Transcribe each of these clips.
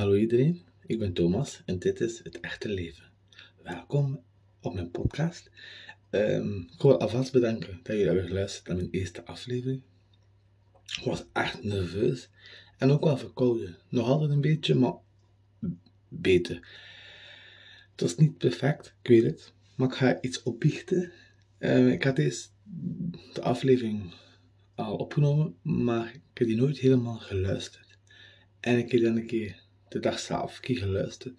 Hallo iedereen, ik ben Thomas en dit is Het Echte Leven. Welkom op mijn podcast. Ehm, ik wil alvast bedanken dat jullie hebben geluisterd naar mijn eerste aflevering. Ik was echt nerveus en ook wel verkouden. Nog altijd een beetje, maar beter. Het was niet perfect, ik weet het, maar ik ga iets opbiechten. Ehm, ik had deze de aflevering al opgenomen, maar ik heb die nooit helemaal geluisterd. En ik heb dan een keer de dag zelf een keer geluisterd.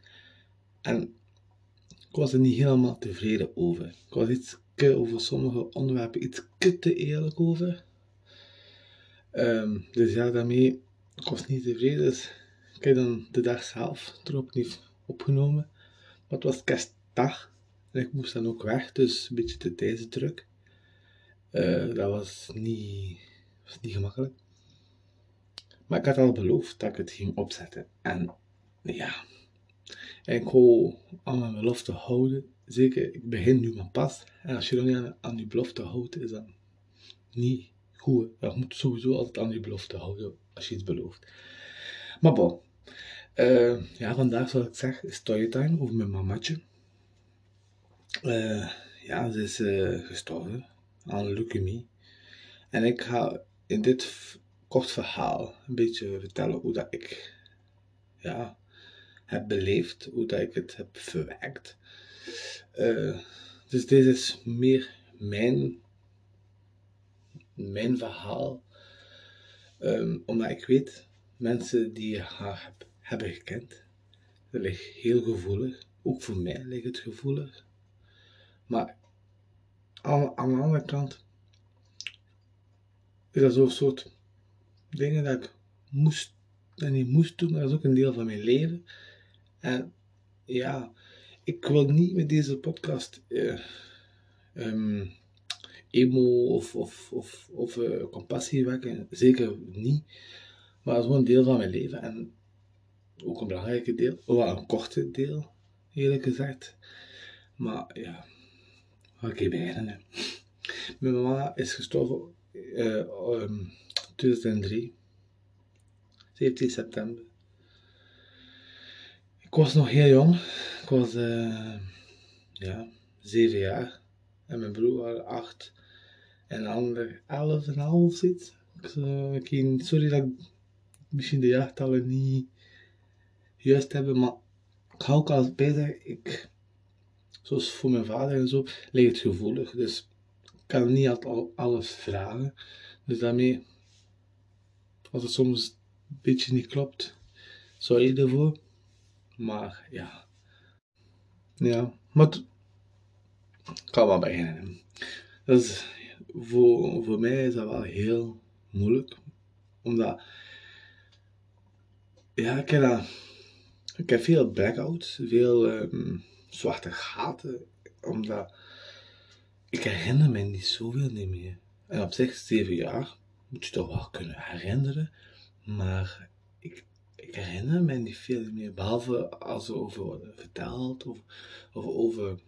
En ik was er niet helemaal tevreden over. Ik was iets over sommige onderwerpen iets te eerlijk over. Ehm, dus ja, daarmee, ik was niet tevreden. Dus ik heb dan de dag zelf erop niet opgenomen. Maar het was kerstdag. En ik moest dan ook weg, dus een beetje de tijdsdruk. Uh, dat was niet, was niet gemakkelijk. Maar ik had al beloofd dat ik het ging opzetten. En ja, ik wil aan mijn belofte houden. Zeker, ik begin nu maar pas. En als je dan niet aan, die belofte houdt, is dat niet goed. Je moet sowieso altijd aan die belofte houden als je iets belooft. Maar bon. Uh, ja, vandaag zal ik zeggen storytime over mijn mamatje. Uh, ja, ze is uh, gestorven aan leukemie. En ik ga in dit kort verhaal een beetje vertellen hoe dat ik ja, heb beleefd, hoe dat ik het heb verwerkt. Uh, dus dit is meer mijn, mijn verhaal. Um, omdat ik weet, mensen die haar heb, hebben gekend, dat ligt heel gevoelig. Ook voor mij ligt het gevoelig. Maar aan, aan de andere kant is dat zo'n soort dingen dat ik moest en niet moest doen, dat is ook een deel van mijn leven. En ja, ik wil niet met deze podcast uh, um, emo of, of, of, of uh, compassie wekken. Zeker niet. Maar dat is gewoon een deel van mijn leven. En ook een belangrijke deel. Wel een korte deel, eerlijk gezegd. Maar ja, ik hier beginnen. Mijn mama is gestorven uh, um, 2003. 17 september. Ik was nog heel jong. Ik was uh, ja, 7 jaar. En mijn broer was 8. En de ander 11 en half zit. Ik, sorry dat ik misschien de jaartallen niet juist hebben, maar ik ga ook altijd zeggen, ik, zoals voor mijn vader en zo, ligt het gevoelig. Dus ik kan niet altijd alles vragen. Dus daarmee, als het soms een beetje niet klopt, sorry ervoor. Maar ja. Ja, maar ik kan wel beginnen. Dus voor, voor mij is dat wel heel moeilijk. Omdat, ja, ik heb, dat, ik heb veel blackouts, veel um, zwarte gaten. Omdat ik herinner me niet zoveel niet meer. En op zich, zeven jaar, moet je toch wel kunnen herinneren. Maar ik ik herinner me niet veel meer, behalve als er over verteld of, of over,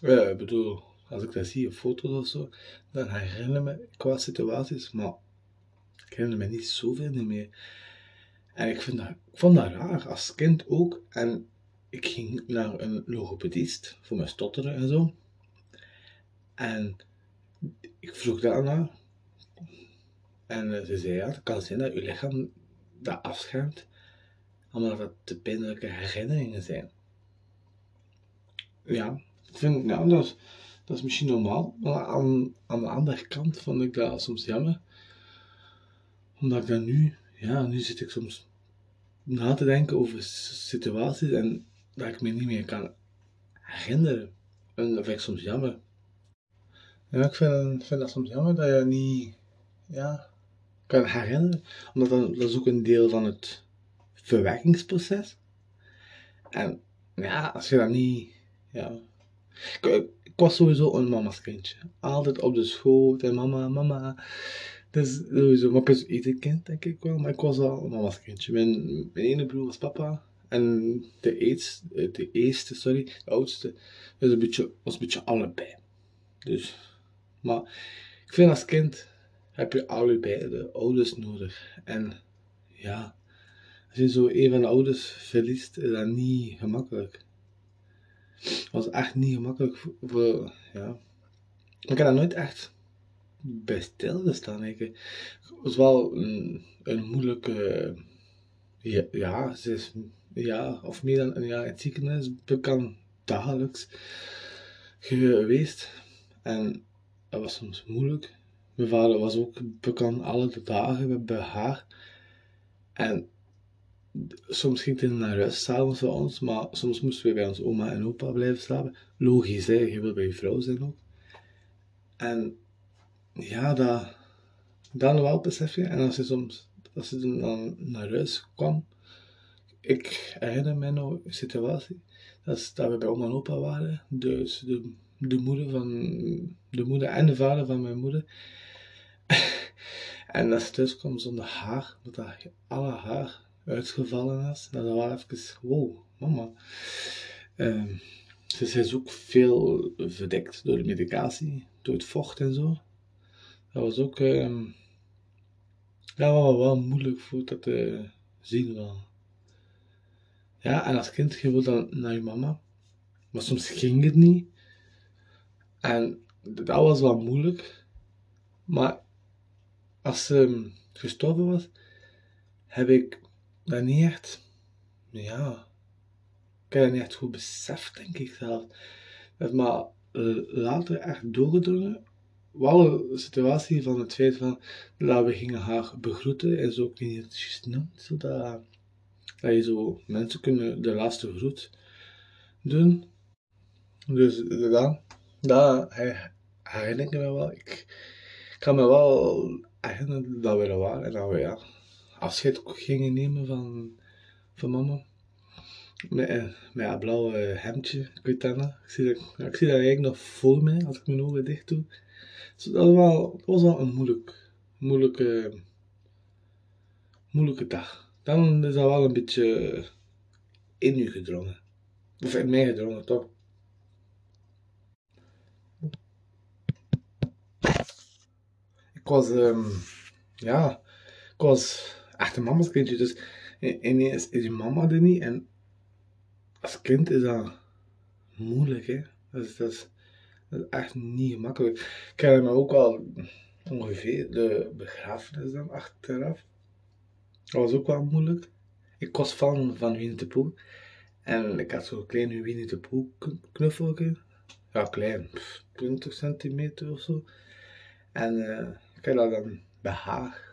ja, ik bedoel, als ik dat zie op foto's of zo, dan herinner me qua situaties, maar ik herinner me niet zoveel meer. En ik, vind dat, ik vond dat raar, als kind ook. En ik ging naar een logopedist voor mijn stotteren en zo. En ik vroeg daarna. En eh, ze zei, ja, het kan zijn dat je lichaam dat afschermt omdat het te pijnlijke herinneringen zijn. Ja, ik vind, ja, dat is, dat is misschien normaal, maar aan, aan de andere kant vond ik dat soms jammer. Omdat ik dan nu, ja, nu zit ik soms na te denken over situaties en dat ik me niet meer kan herinneren. En dat vind ik soms jammer. Ja, ik vind, vind dat soms jammer dat je niet, ja, kan herinneren. Omdat dat is ook een deel van het verwerkingsproces. En ja, als je dat niet. Ja. Ik, ik was sowieso een mama's kindje. Altijd op de schoot en mama, mama. Dus sowieso, maar ik ieder kind denk ik wel, maar ik was al een mama's kindje. Mijn, mijn ene broer was papa en de, eerste, de eerste, sorry, de oudste, was een beetje, was een beetje allebei. Dus, maar ik vind als kind heb je allebei de ouders nodig. En ja, als je zo een van de ouders verliest, is dat niet gemakkelijk. Het was echt niet gemakkelijk voor, ja. Ik heb daar nooit echt bij stilgestaan. Het was wel een, moeilijke, ja, ja, ze is ja, of meer dan een jaar in het ziekenhuis, bekend dagelijks geweest. En dat was soms moeilijk. Mijn vader was ook bekend alle dagen bij haar. En soms ging hij naar huis s'avonds voor ons, maar soms moesten we bij ons oma en opa blijven slapen. Logisch, hè, je wil bij je vrouw zijn ook. En ja, dat, dan wel besef je. En als je soms, als je dan naar huis kwam, ik herinner me nog een situatie, dat, we bij oma en opa waren, dus de, de moeder van, de moeder en de vader van mijn moeder. en dat ze thuis kwam zonder haar, dat alle haar uitgevallen is. Dat was even, wow, mama. Um, ze is ook veel verdekt door de medicatie, door het vocht en zo. Dat was ook, um, dat was wel moeilijk voor dat te zien wel. Ja, en als kind je dan naar je mama. Maar soms ging het niet. En dat was wel moeilijk. Maar als ze gestorven was, heb ik dat niet echt, ja, ik heb dat niet echt goed beseft, denk ik zelf. Dat maar later echt doorgedrongen. Wel een situatie van het feit van dat we gingen haar begroeten en zo, ik weet niet het juist noemt, zodat dat je zo mensen kunnen de laatste groet doen. Dus dat, dat herinner ik me wel. Ik, kan me wel herinneren dat we er waren en dat ja, afscheid gingen nemen van, van mama. Met, eh, met een blauwe hemdje, ik zie dat, ik zie dat eigenlijk nog voor mij als ik mijn ogen dicht doe. Dus dat, was wel, was wel een moeilijk, moeilijke, moeilijke dag dan is dat wel een beetje in u gedrongen. Of in mij gedrongen, toch? Ik was, um, ja, ik was echt mama's kindje, dus ineens is je mama er niet en als kind is dat moeilijk, hè. Dat is, dat echt niet gemakkelijk. Ik ken me ook wel ongeveer de begrafenis dan achteraf. Dat was ook wel moeilijk. Ik was fan van Winnie de Pooh. En ik had zo'n klein Winnie de Pooh knuffelje. Ja, klein. 20 centimeter of zo. En uh, ik had dat dan bij haar.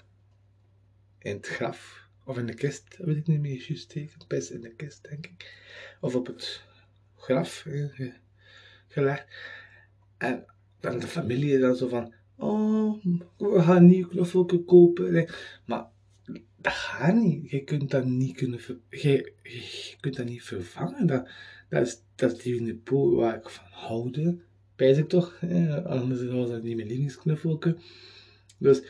In het graf. Of in de kist. weet ik niet meer juist. Best in de kist, denk ik. Of op het graf gelegd. En dan de familie dan zo van... Oh, we gaan nieuw knuffelje kopen. Maar dat gaat niet. Je kunt dat niet, kunnen je, je, kunt dat niet vervangen. Dat, dat, is, dat die pool waar ik van houde. Pijs ik toch? Eh, anders was dat niet mijn lievelingsknuffelke. Dus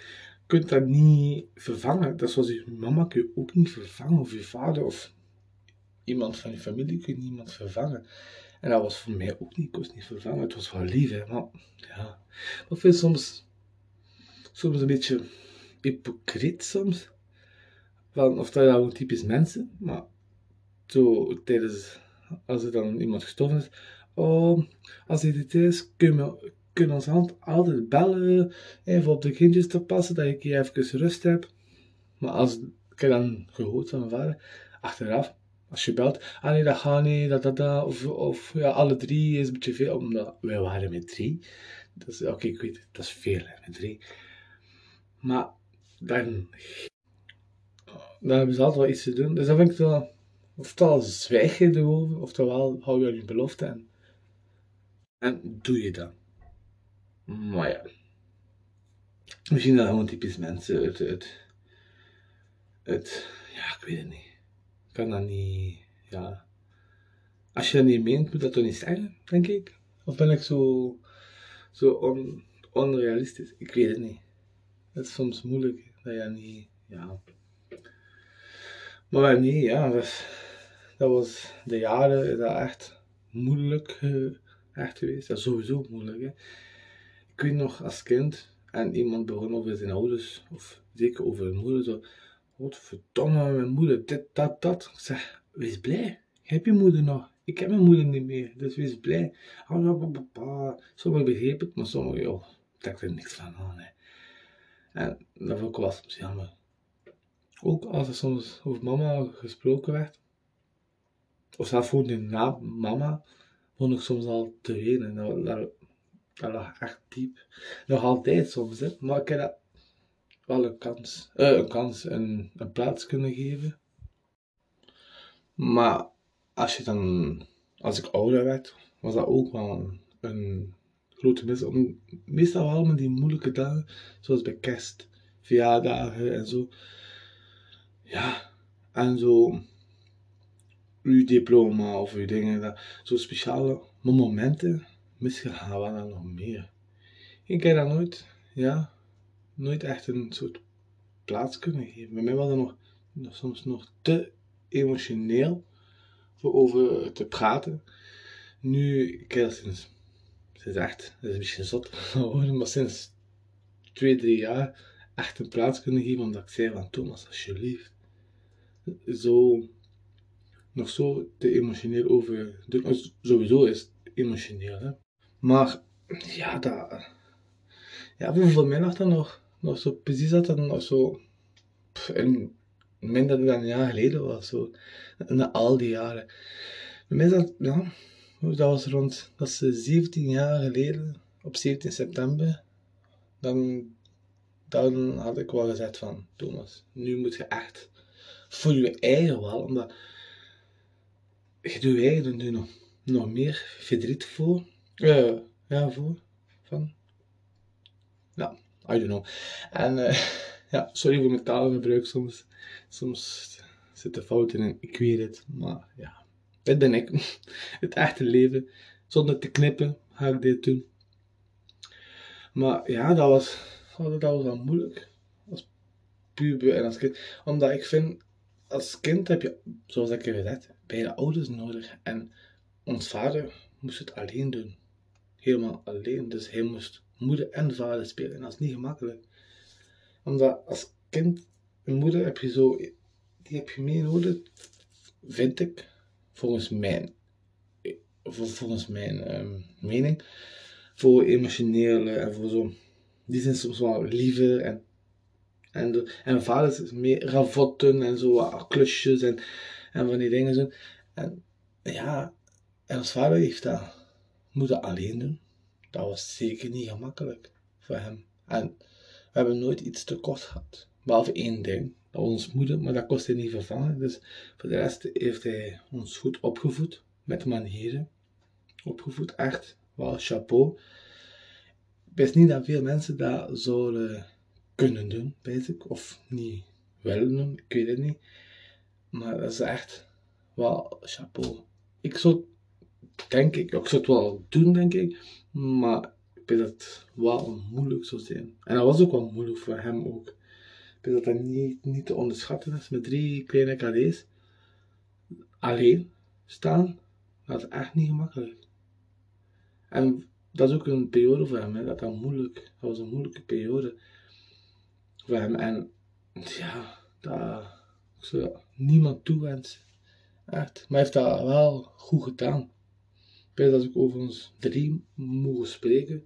kunt dat niet vervangen. Dat zoals je mama kun je ook niet vervangen. Of je vader of iemand van je familie kun je niemand vervangen. En dat was voor mij ook niet. Ik was niet vervangen. Het was wel lief, hè. Maar ja. Vind ik soms, soms een beetje hypocriet soms van, of dat nou typisch mensen, maar zo tijdens, als er dan iemand gestorven is, oh, als hij dit is, kunnen we kunnen onze hand altijd bellen, even op de kindjes te passen, dat ik hier even rust heb. Maar als, ik dan gehoord van mijn vader, achteraf, als je belt, ah nee, dat gaat niet, dat, dat, dat, of, of ja, alle drie is een beetje veel, omdat wij waren met drie. Dus oké, ik weet, dat is veel, met drie. Maar dan dan hebben ze altijd wel iets te doen. Dus dan vind ik wel, oftewel zwijg je erover, oftewel hou je aan je belofte en, en doe je dat. Maar ja, misschien dat gewoon typisch mensen uit, uit, uit, ja, ik weet het niet. Ik kan dat niet, ja. Als je dat niet meent, moet dat toch niet zijn, denk ik? Of ben ik zo, zo on, onrealistisch? Ik weet het niet. Het is soms moeilijk dat je niet, ja. Maar nee, ja, dat, was de jaren dat echt moeilijk uh, echt geweest. Dat is sowieso moeilijk. Hè. Ik weet nog als kind en iemand begon over zijn ouders, of zeker over hun moeder, zo, Godverdomme, mijn moeder, dit, dat, dat. Ik zeg, wees blij. Heb je moeder nog? Ik heb mijn moeder niet meer, dus wees blij. Sommigen begrepen het, maar sommigen, joh, trekt er niks van aan. Hè. En dat vond ik wel jammer. Ook als er soms over mama gesproken werd, of zelf gewoon naam mama, vond ik soms al te. Dat, dat, dat lag echt diep. Nog altijd soms, hè. maar ik heb wel een kans, uh, een, kans een, een plaats kunnen geven. Maar als je dan, als ik ouder werd, was dat ook wel een, grote mis. Meestal wel met die moeilijke dagen, zoals bij kerst, verjaardagen en zo. Ja, en zo uw diploma of uw dingen, zo speciale momenten, misschien gaan we dan nog meer. Ik heb dat nooit, ja, nooit echt een soort plaats kunnen geven. Bij mij was dat nog, nog soms nog te emotioneel voor over te praten. Nu, ik heb dat sinds, sinds echt, dat is een beetje zot maar sinds twee, drie jaar echt een plaats kunnen geven, omdat ik zei van Thomas, alsjeblieft. Zo, nog zo te emotioneel over Sowieso is het emotioneel, hè. Maar, ja, dat... Ja, voor mij lag dat nog, nog zo precies dat dat nog zo... dan een jaar geleden was, zo. Na al die jaren. Bij mij dat, ja... Dat was rond, dat is 17 jaar geleden, op 17 september. Dan, dan had ik wel gezegd van, Thomas, nu moet je echt voor je eigen wel, omdat je doet je eigen nu nog, nog meer verdriet voor. Uh, ja, voor. Van. Ja, I don't know. En uh, ja, sorry voor mijn taalgebruik soms. Soms zit er fouten in, ik weet het. Maar ja, dit ben ik. Het echte leven. Zonder te knippen ga ik dit doen. Maar ja, dat was, dat was wel moeilijk. Als puber en als kind. Omdat ik vind, als kind heb je, zoals ik je gezegd, beide ouders nodig. En ons vader moest het alleen doen. Helemaal alleen. Dus hij moest moeder en vader spelen. En dat is niet gemakkelijk. Omdat als kind, een moeder heb je zo, die heb je meer nodig, vind ik, volgens mijn, volgens mijn um, mening. Voor emotionele en voor zo, die zijn soms wel liever en en, en mijn vader is meer ravotten en zo, klusjes en, en van die dingen. Zo. En ja, en als vader heeft dat moeten alleen doen. Dat was zeker niet gemakkelijk voor hem. En we hebben nooit iets tekort gehad. Behalve één ding. Dat ons moeder, maar dat kost hij niet vervangen. Dus voor de rest heeft hij ons goed opgevoed. Met manieren. Opgevoed, echt. Wel, chapeau. Ik wist niet dat veel mensen dat zouden kunnen doen, ik. Of niet willen doen, ik weet het niet. Maar dat is echt wel chapeau. Ik zou, denk ik, ik zou het wel doen, denk ik. Maar ik weet dat het wel moeilijk zou zijn. En dat was ook wel moeilijk voor hem ook. Ik weet dat dat niet, niet te onderschatten is. Met drie kleine KD's alleen staan, dat is echt niet gemakkelijk. En dat is ook een periode voor hem, hè, dat, dat, moeilijk, dat was een moeilijke periode voor hem. En ja, dat ik zou niemand toewensen. Echt. Maar hij heeft dat wel goed gedaan. Weet dat ik over ons drie mogen spreken.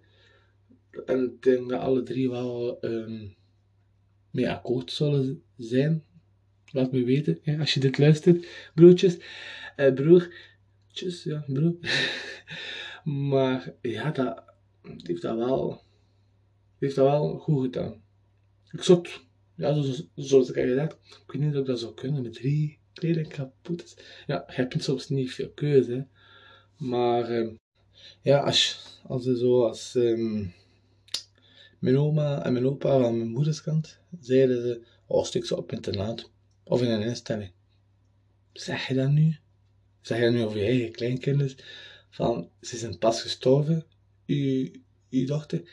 En ik denk dat alle drie wel um, mee akkoord zullen zijn. Laat me weten, als je dit luistert, broertjes. Uh, broertjes, ja, broer. maar ja, dat heeft dat wel, heeft dat wel goed gedaan. Ik zou ja, zoals, ik al gezegd, ik weet niet of ik dat zou kunnen met drie kleding kapot. Ja, je hebt soms niet veel keuze, maar um, ja, als, als je zo als um, mijn oma en mijn opa van mijn moederskant zeiden ze, oh stik ze op internaat of in een instelling. Zeg je dat nu? Zeg je dat nu over je eigen kleinkinderen? Van, ze zijn pas gestorven, uw, uw dochter,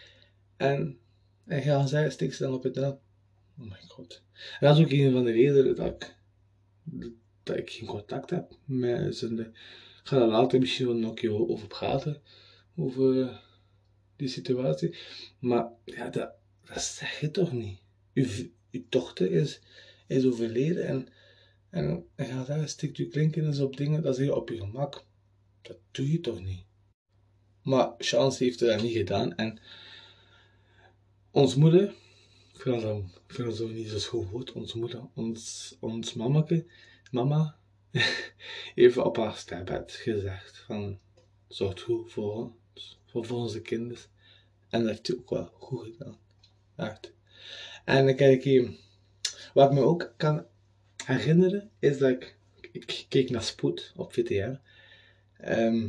en en ga zeggen, stik ze dan op internaat. Oh my god. Dat is ook een van de redenen dat ik, dat ik geen contact heb met ze. Ga daar later misschien wel nog een keer over praten. Over die situatie. Maar ja, dat, zeg je toch niet. Uw, uw dochter is, is overleden en, en je gaat daar, stikt je klinken op dingen, dat is heel op je gemak. Dat doe je toch niet? Maar Chance heeft dat niet gedaan en ons moeder, ik vind dat, zo niet zo schoon woord, ons moeder, ons, ons mamake, mama, heeft op haar sterfbed gezegd van, zorg goed voor ons, voor onze kinderen. En dat heeft hij ook wel goed gedaan. Echt. En kijk hier, wat me ook kan herinneren, is dat ik, ik keek naar Spoed op VTR. Um, ehm,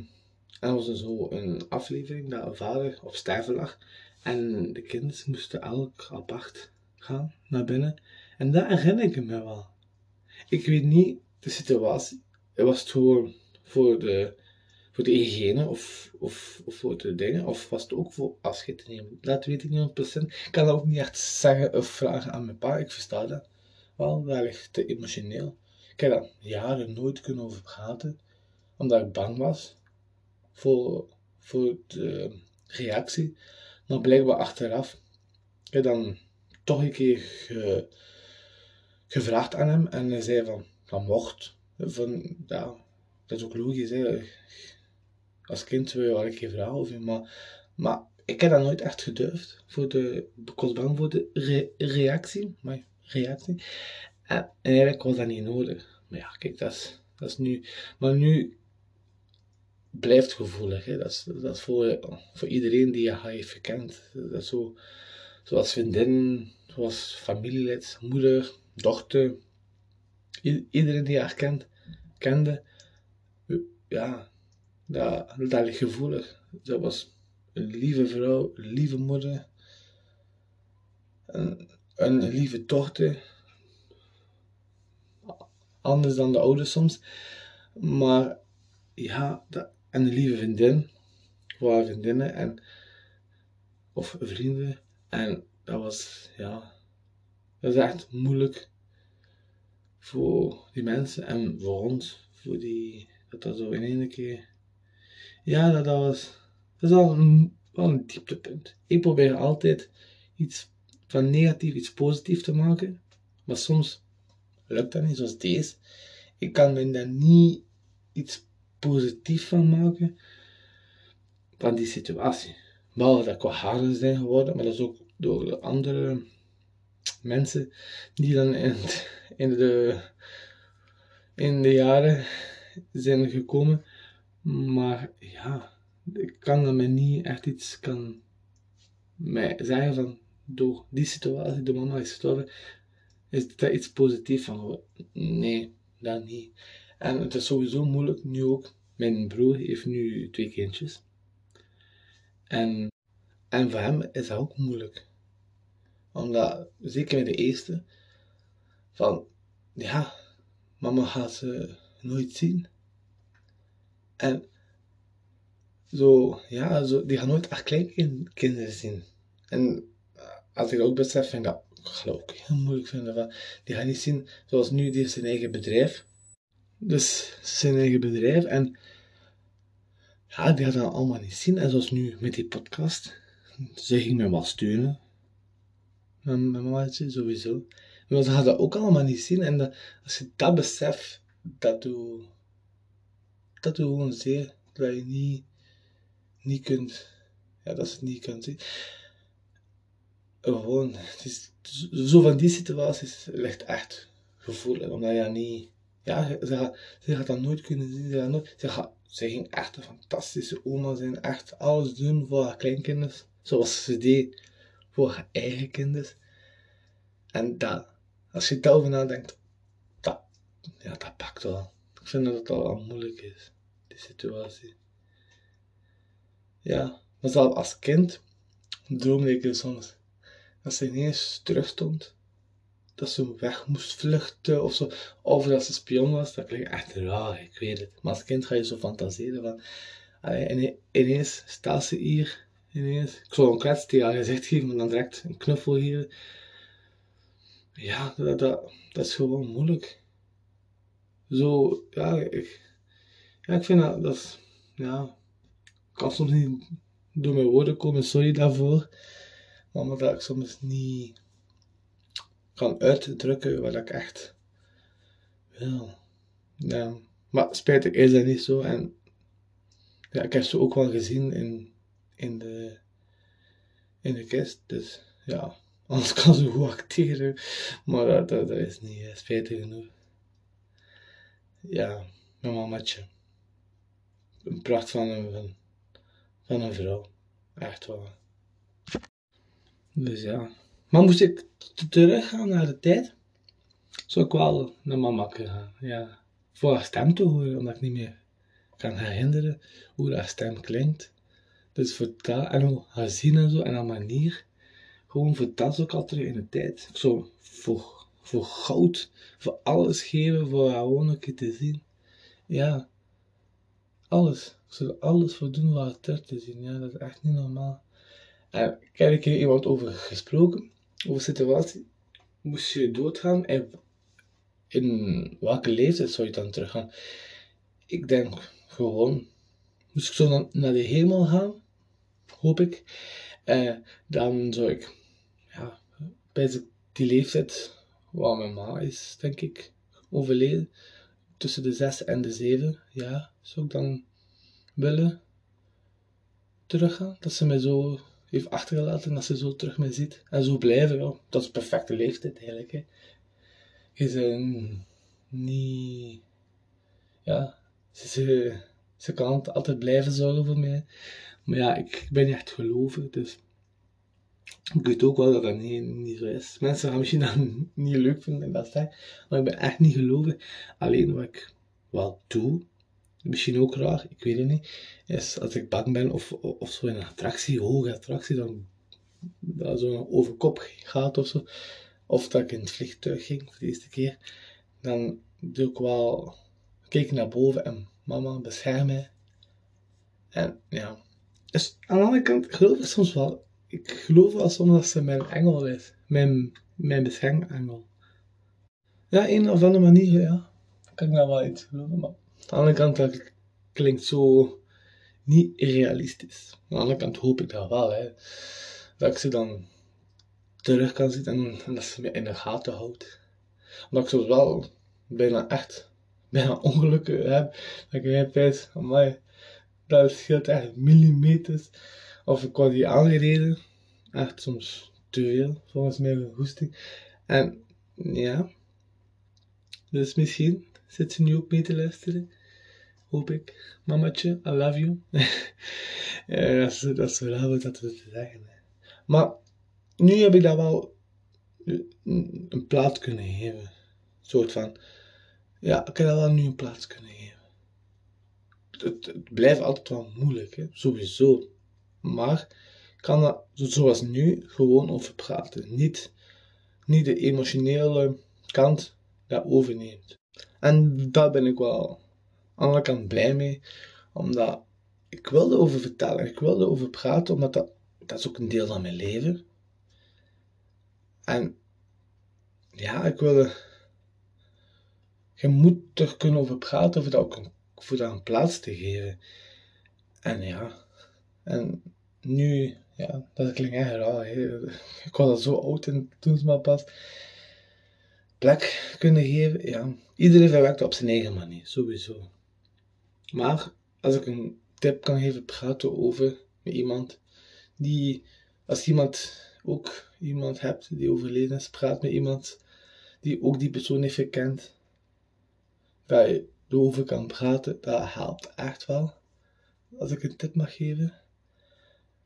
en was er zo een aflevering dat een vader op sterven lag. En de kinderen moesten elk apart gaan naar binnen. En dat herinner ik me wel. Ik weet niet de situatie. Het was het gewoon voor de, voor de hygiëne of, of, of voor de dingen. Of was het ook voor afscheid te nemen? Dat weet ik niet 100%. Ik kan dat ook niet echt zeggen of vragen aan mijn pa. Ik versta dat wel. Dat ligt te emotioneel. Ik heb dat jaren nooit kunnen over praten. Omdat ik bang was voor, voor de reactie. Maar blijkbaar achteraf. Ik heb dan toch een keer gevraagd aan hem. En hij zei van, dat mocht. Van, dat is ook logisch. Hè. Als kind wil je wel een keer vragen maar, maar ik heb dat nooit echt gedurfd. Voor de, ik was bang voor de reactie. Maar reactie. En, eigenlijk was dat niet nodig. Maar ja, kijk, dat is, dat nu. Maar nu blijft gevoelig. Hè. Dat, is, dat voor, voor iedereen die je HIV kent. Dat zo, zoals vriendin, zoals familielid, moeder, dochter. Iedereen die je herkent, kende. Ja, dat, dat ligt gevoelig. Dat was een lieve vrouw, een lieve moeder. Een, een lieve dochter. Anders dan de ouders soms. Maar ja, en een lieve vriendin, voor vriendinnen en, of vrienden. En dat was, ja, dat is echt moeilijk voor die mensen en voor ons, voor die, dat dat zo in één keer, ja, dat, dat was, dat is wel een, wel een dieptepunt. Ik probeer altijd iets van negatief iets positief te maken, maar soms lukt dat niet, zoals deze. Ik kan me daar niet iets positief van maken van die situatie. Behalve dat ik wel harder zijn geworden, maar dat is ook door de andere mensen die dan in, in, de, in de jaren zijn gekomen. Maar ja, ik kan dat me niet echt iets kan mij zeggen van door die situatie, de mama is gestorven, is daar iets positiefs van Nee, dat niet. En het is sowieso moeilijk, nu ook. Mijn broer heeft nu twee kindjes. En, en voor hem is dat ook moeilijk. Omdat, zeker met de eerste, van, ja, mama gaat ze nooit zien. En zo, ja, zo, die gaan nooit echt kleinkinderen zien. En als ik ook besef, vind ik dat, geloof ik, heel moeilijk vinden. Van, die gaan niet zien, zoals nu, die heeft zijn eigen bedrijf. Dus zijn eigen bedrijf. En ja, die had dat allemaal niet zien. En zoals nu met die podcast. Ze ging me wel steunen. Mijn, mijn mamaatje, sowieso. Maar ze had dat ook allemaal niet zien. En dat, als je dat beseft, dat doe, dat doe gewoon zeer. Dat je niet, niet kunt, ja, dat ze het niet kunt zien. Gewoon, het is, zo van die situaties ligt echt gevoelig. Omdat je niet ja, ze gaat, ze gaat dat nooit kunnen zien. Ze, gaat nooit, ze, gaat, ze ging echt een fantastische oma zijn. Echt alles doen voor haar kleinkinderen. Zoals ze deed voor haar eigen kinderen. En dat, als je daarover nadenkt, dat, ja, dat pakt wel. Ik vind dat het al moeilijk is, die situatie. Ja, maar zelfs als kind droomde ik soms dat ze ineens terugstond dat ze weg moest vluchten of zo. Of dat ze spion was, dat klinkt echt raar, ik weet het. Maar als kind ga je zo fantaseren van, allee, ineens staat ze hier, ineens. Ik zou een klets tegen haar gezicht geven, maar dan direct een knuffel hier. Ja, dat, dat, is gewoon moeilijk. Zo, ja, ik, ja, ik vind dat, dat ja, ik kan soms niet door mijn woorden komen, sorry daarvoor. Maar omdat ik soms niet kan uitdrukken wat ik echt wil. Ja. Maar spijtig is dat niet zo. En ja, ik heb ze ook wel gezien in, in, de, in de kist. Dus ja, anders kan ze goed acteren. Maar dat, is niet uh, spijtig genoeg. Ja, mijn mamatje. Een pracht van een, van, een vrouw. Echt wel. Dus ja. Maar moest ik teruggaan naar de tijd, zou ik wel naar mama kunnen gaan. Ja. Voor haar stem te horen, omdat ik niet meer kan herinneren hoe haar stem klinkt. Dus voor dat, en hoe haar zien en zo, en haar manier. Gewoon voor dat ik al terug in de tijd. Ik zou voor, voor goud, voor alles geven, voor haar een te zien. Ja. Alles. Ik zou er alles voor doen om haar terug te zien. Ja, dat is echt niet normaal. En ik heb een iemand over gesproken, over situatie. Moest je doodgaan en in welke leeftijd zou je dan teruggaan? Ik denk gewoon, moest ik zo naar, de hemel gaan, hoop ik, eh, dan zou ik, bij die leeftijd, waar mijn ma is, denk ik, overleden, tussen de zes en de zeven jaar, zou ik dan willen teruggaan. Dat ze mij zo heeft achtergelaten, dat ze zo terug mij ziet. En zo blijven, ja. Dat is een perfecte leeftijd eigenlijk. Je bent niet... Ja, ze, ze kan altijd blijven zorgen voor mij. Maar ja, ik ben echt gelovig, dus ik weet ook wel dat dat niet, niet zo is. Mensen gaan misschien dat niet leuk vinden, dat zeg, maar ik ben echt niet gelovig. Alleen wat ik wel doe, misschien ook raar, ik weet het niet, is als ik bang ben of, of zo in een attractie, hoge attractie, dan dat zo over kop gaat of zo, of dat ik in het vliegtuig ging voor de eerste keer, dan doe ik wel, kijk naar boven en mama bescherm mij. En ja, dus aan de andere kant geloof ik soms wel, ik geloof wel soms dat ze mijn engel is, mijn, mijn beschermengel. Ja, een of andere manier, ja, kan ik daar wel iets geloven, maar aan de andere kant, dat klinkt zo niet realistisch. Aan de andere kant hoop ik dat wel, hè. Dat ik ze dan terug kan zitten en, dat ze me in de gaten houdt. Omdat ik zo wel bijna echt, bijna ongelukken heb. Dat ik heb tijd, amai, dat scheelt echt millimeters. Of ik word hier aangereden. Echt soms te veel, volgens mijn goesting. En ja, dus misschien zit ze nu ook mee te luisteren. Hoop ik. Mamatje, I love you. ja, dat, is, dat is wel wat dat te zeggen. Maar nu heb ik dat wel een plaats kunnen geven. Een soort van. Ja, ik heb dat wel nu een plaats kunnen geven. Het, het blijft altijd wel moeilijk, hè? sowieso. Maar kan dat zoals nu gewoon over praten. Niet, niet de emotionele kant dat overneemt. En daar ben ik wel aan de kant blij mee, omdat ik wilde over vertellen, ik wilde over praten, omdat dat, dat is ook een deel van mijn leven. En ja, ik wilde. Je moet er kunnen over praten, over dat ook een, voor dat een plaats te geven. En ja, en nu, ja, dat klinkt echt raar. Ik was al zo oud en toen het maar pas plek kunnen geven. Ja, iedereen verwerkt op zijn eigen manier, sowieso. Maar als ik een tip kan geven, praten over met iemand die, als iemand ook iemand hebt die overleden is, praat met iemand die ook die persoon heeft gekend, dat je erover kan praten, dat helpt echt wel. Als ik een tip mag geven.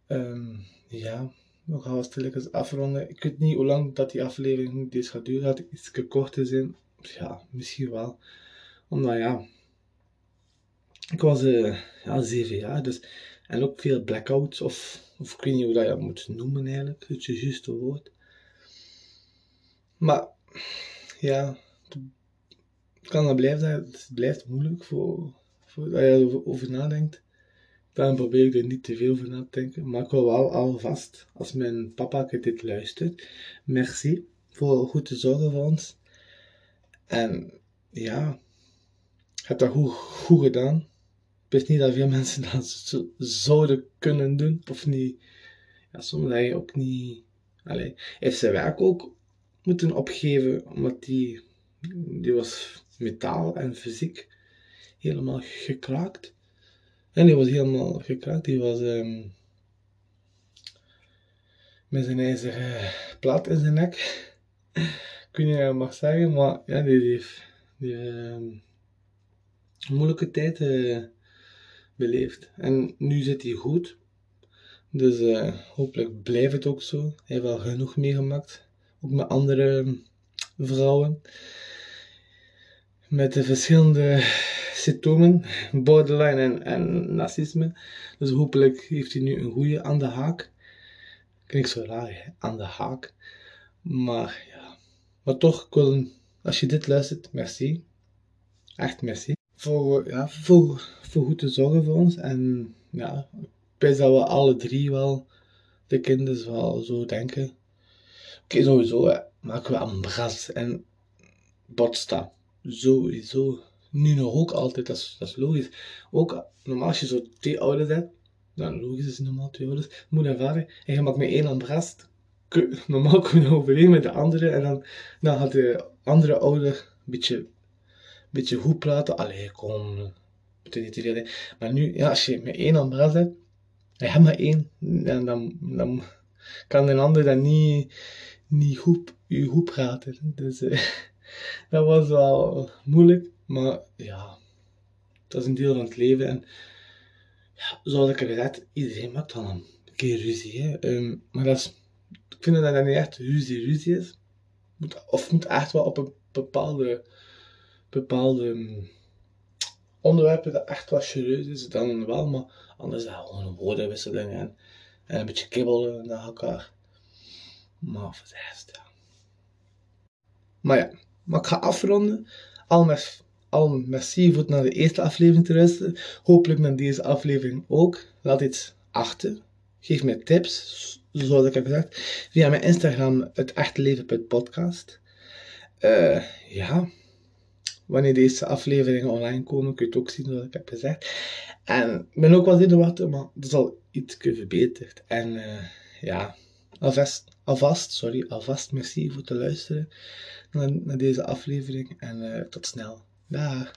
Um, ja, we gaan stilletjes afronden. Ik weet niet hoe lang dat die aflevering deze gaat duren. Dat iets korter zijn. Ja, misschien wel. Omdat ja, ik was uh, ja, zeven jaar. Dus, en ook veel blackouts. Of, of ik weet niet hoe dat je moet noemen eigenlijk. Het juiste woord. Maar ja, het kan dat blijven Het blijft moeilijk voor, voor dat je erover over nadenkt. Dan probeer ik er niet te veel over na te denken. Maar ik wil wel alvast, als mijn papa dit luistert, merci voor goed te zorgen voor ons. En ja, je hebt dat goed, gedaan. Ik wist niet dat veel mensen dat zouden kunnen doen. Of niet. Ja, soms ook niet. Allee, heeft zijn werk ook moeten opgeven, omdat die, die was metaal en fysiek helemaal gekraakt. En die was helemaal gekraakt. Die was um, met zijn ijzeren plaat in zijn nek. Ik weet niet wat je mag zeggen, maar ja, die, heeft um, moeilijke tijd uh, beleefd. En nu zit hij goed. Dus uh, hopelijk blijft het ook zo. Hij heeft wel genoeg meegemaakt. Ook met andere vrouwen. Met de verschillende symptomen, borderline en, en narcisme. Dus hopelijk heeft hij nu een goede aan de haak. Klinkt zo raar, aan de haak. Maar ja, maar toch, wil, als je dit luistert, merci. Echt merci. Voor, ja, voor, voor goed te zorgen voor ons. En ja, weet dat we alle drie wel, de kinderen wel zo denken. Oké, sowieso maken we een bras en botsta. Sowieso nu nog ook altijd, dat is, dat is logisch. Ook normaal als je zo twee ouders hebt, dan logisch is normaal twee ouders, moeder en vader, en je maakt met één aan brast, normaal kun je overeen met de andere, en dan, had de andere ouder een beetje, beetje goed praten, allee, kom, Maar nu, ja, als je met één aan brast hebt, en je hebt maar één, dan, dan kan een ander dan niet, niet goed, je goed praten. Dus uh, dat was wel moeilijk. Maar ja, dat is een deel van het leven. En ja, zoals ik al gezegd, iedereen maakt dan een keer ruzie. Hè. Um, maar dat is, ik vind dat dat niet echt ruzie ruzie is. Moet, of moet echt wel op een bepaalde, bepaalde um, onderwerpen dat echt wat serieus is, dan wel. Maar anders is dat gewoon woordenwisseling en, en een beetje kibbelen naar elkaar. Maar voor de rest, ja. Maar ja, maar ik ga afronden. Al met al merci voor naar de eerste aflevering te luisteren. Hopelijk naar deze aflevering ook. Laat iets achter. Geef mij tips, zoals ik heb gezegd, via mijn Instagram, het echte leven podcast. Uh, ja, wanneer deze afleveringen online komen, kun je het ook zien, zoals ik heb gezegd. En ik ben ook wel zenuwachtig, maar het is al iets verbeterd. En uh, ja, alvast, alvast, sorry, alvast merci voor te luisteren naar, naar deze aflevering. En uh, tot snel. Dag.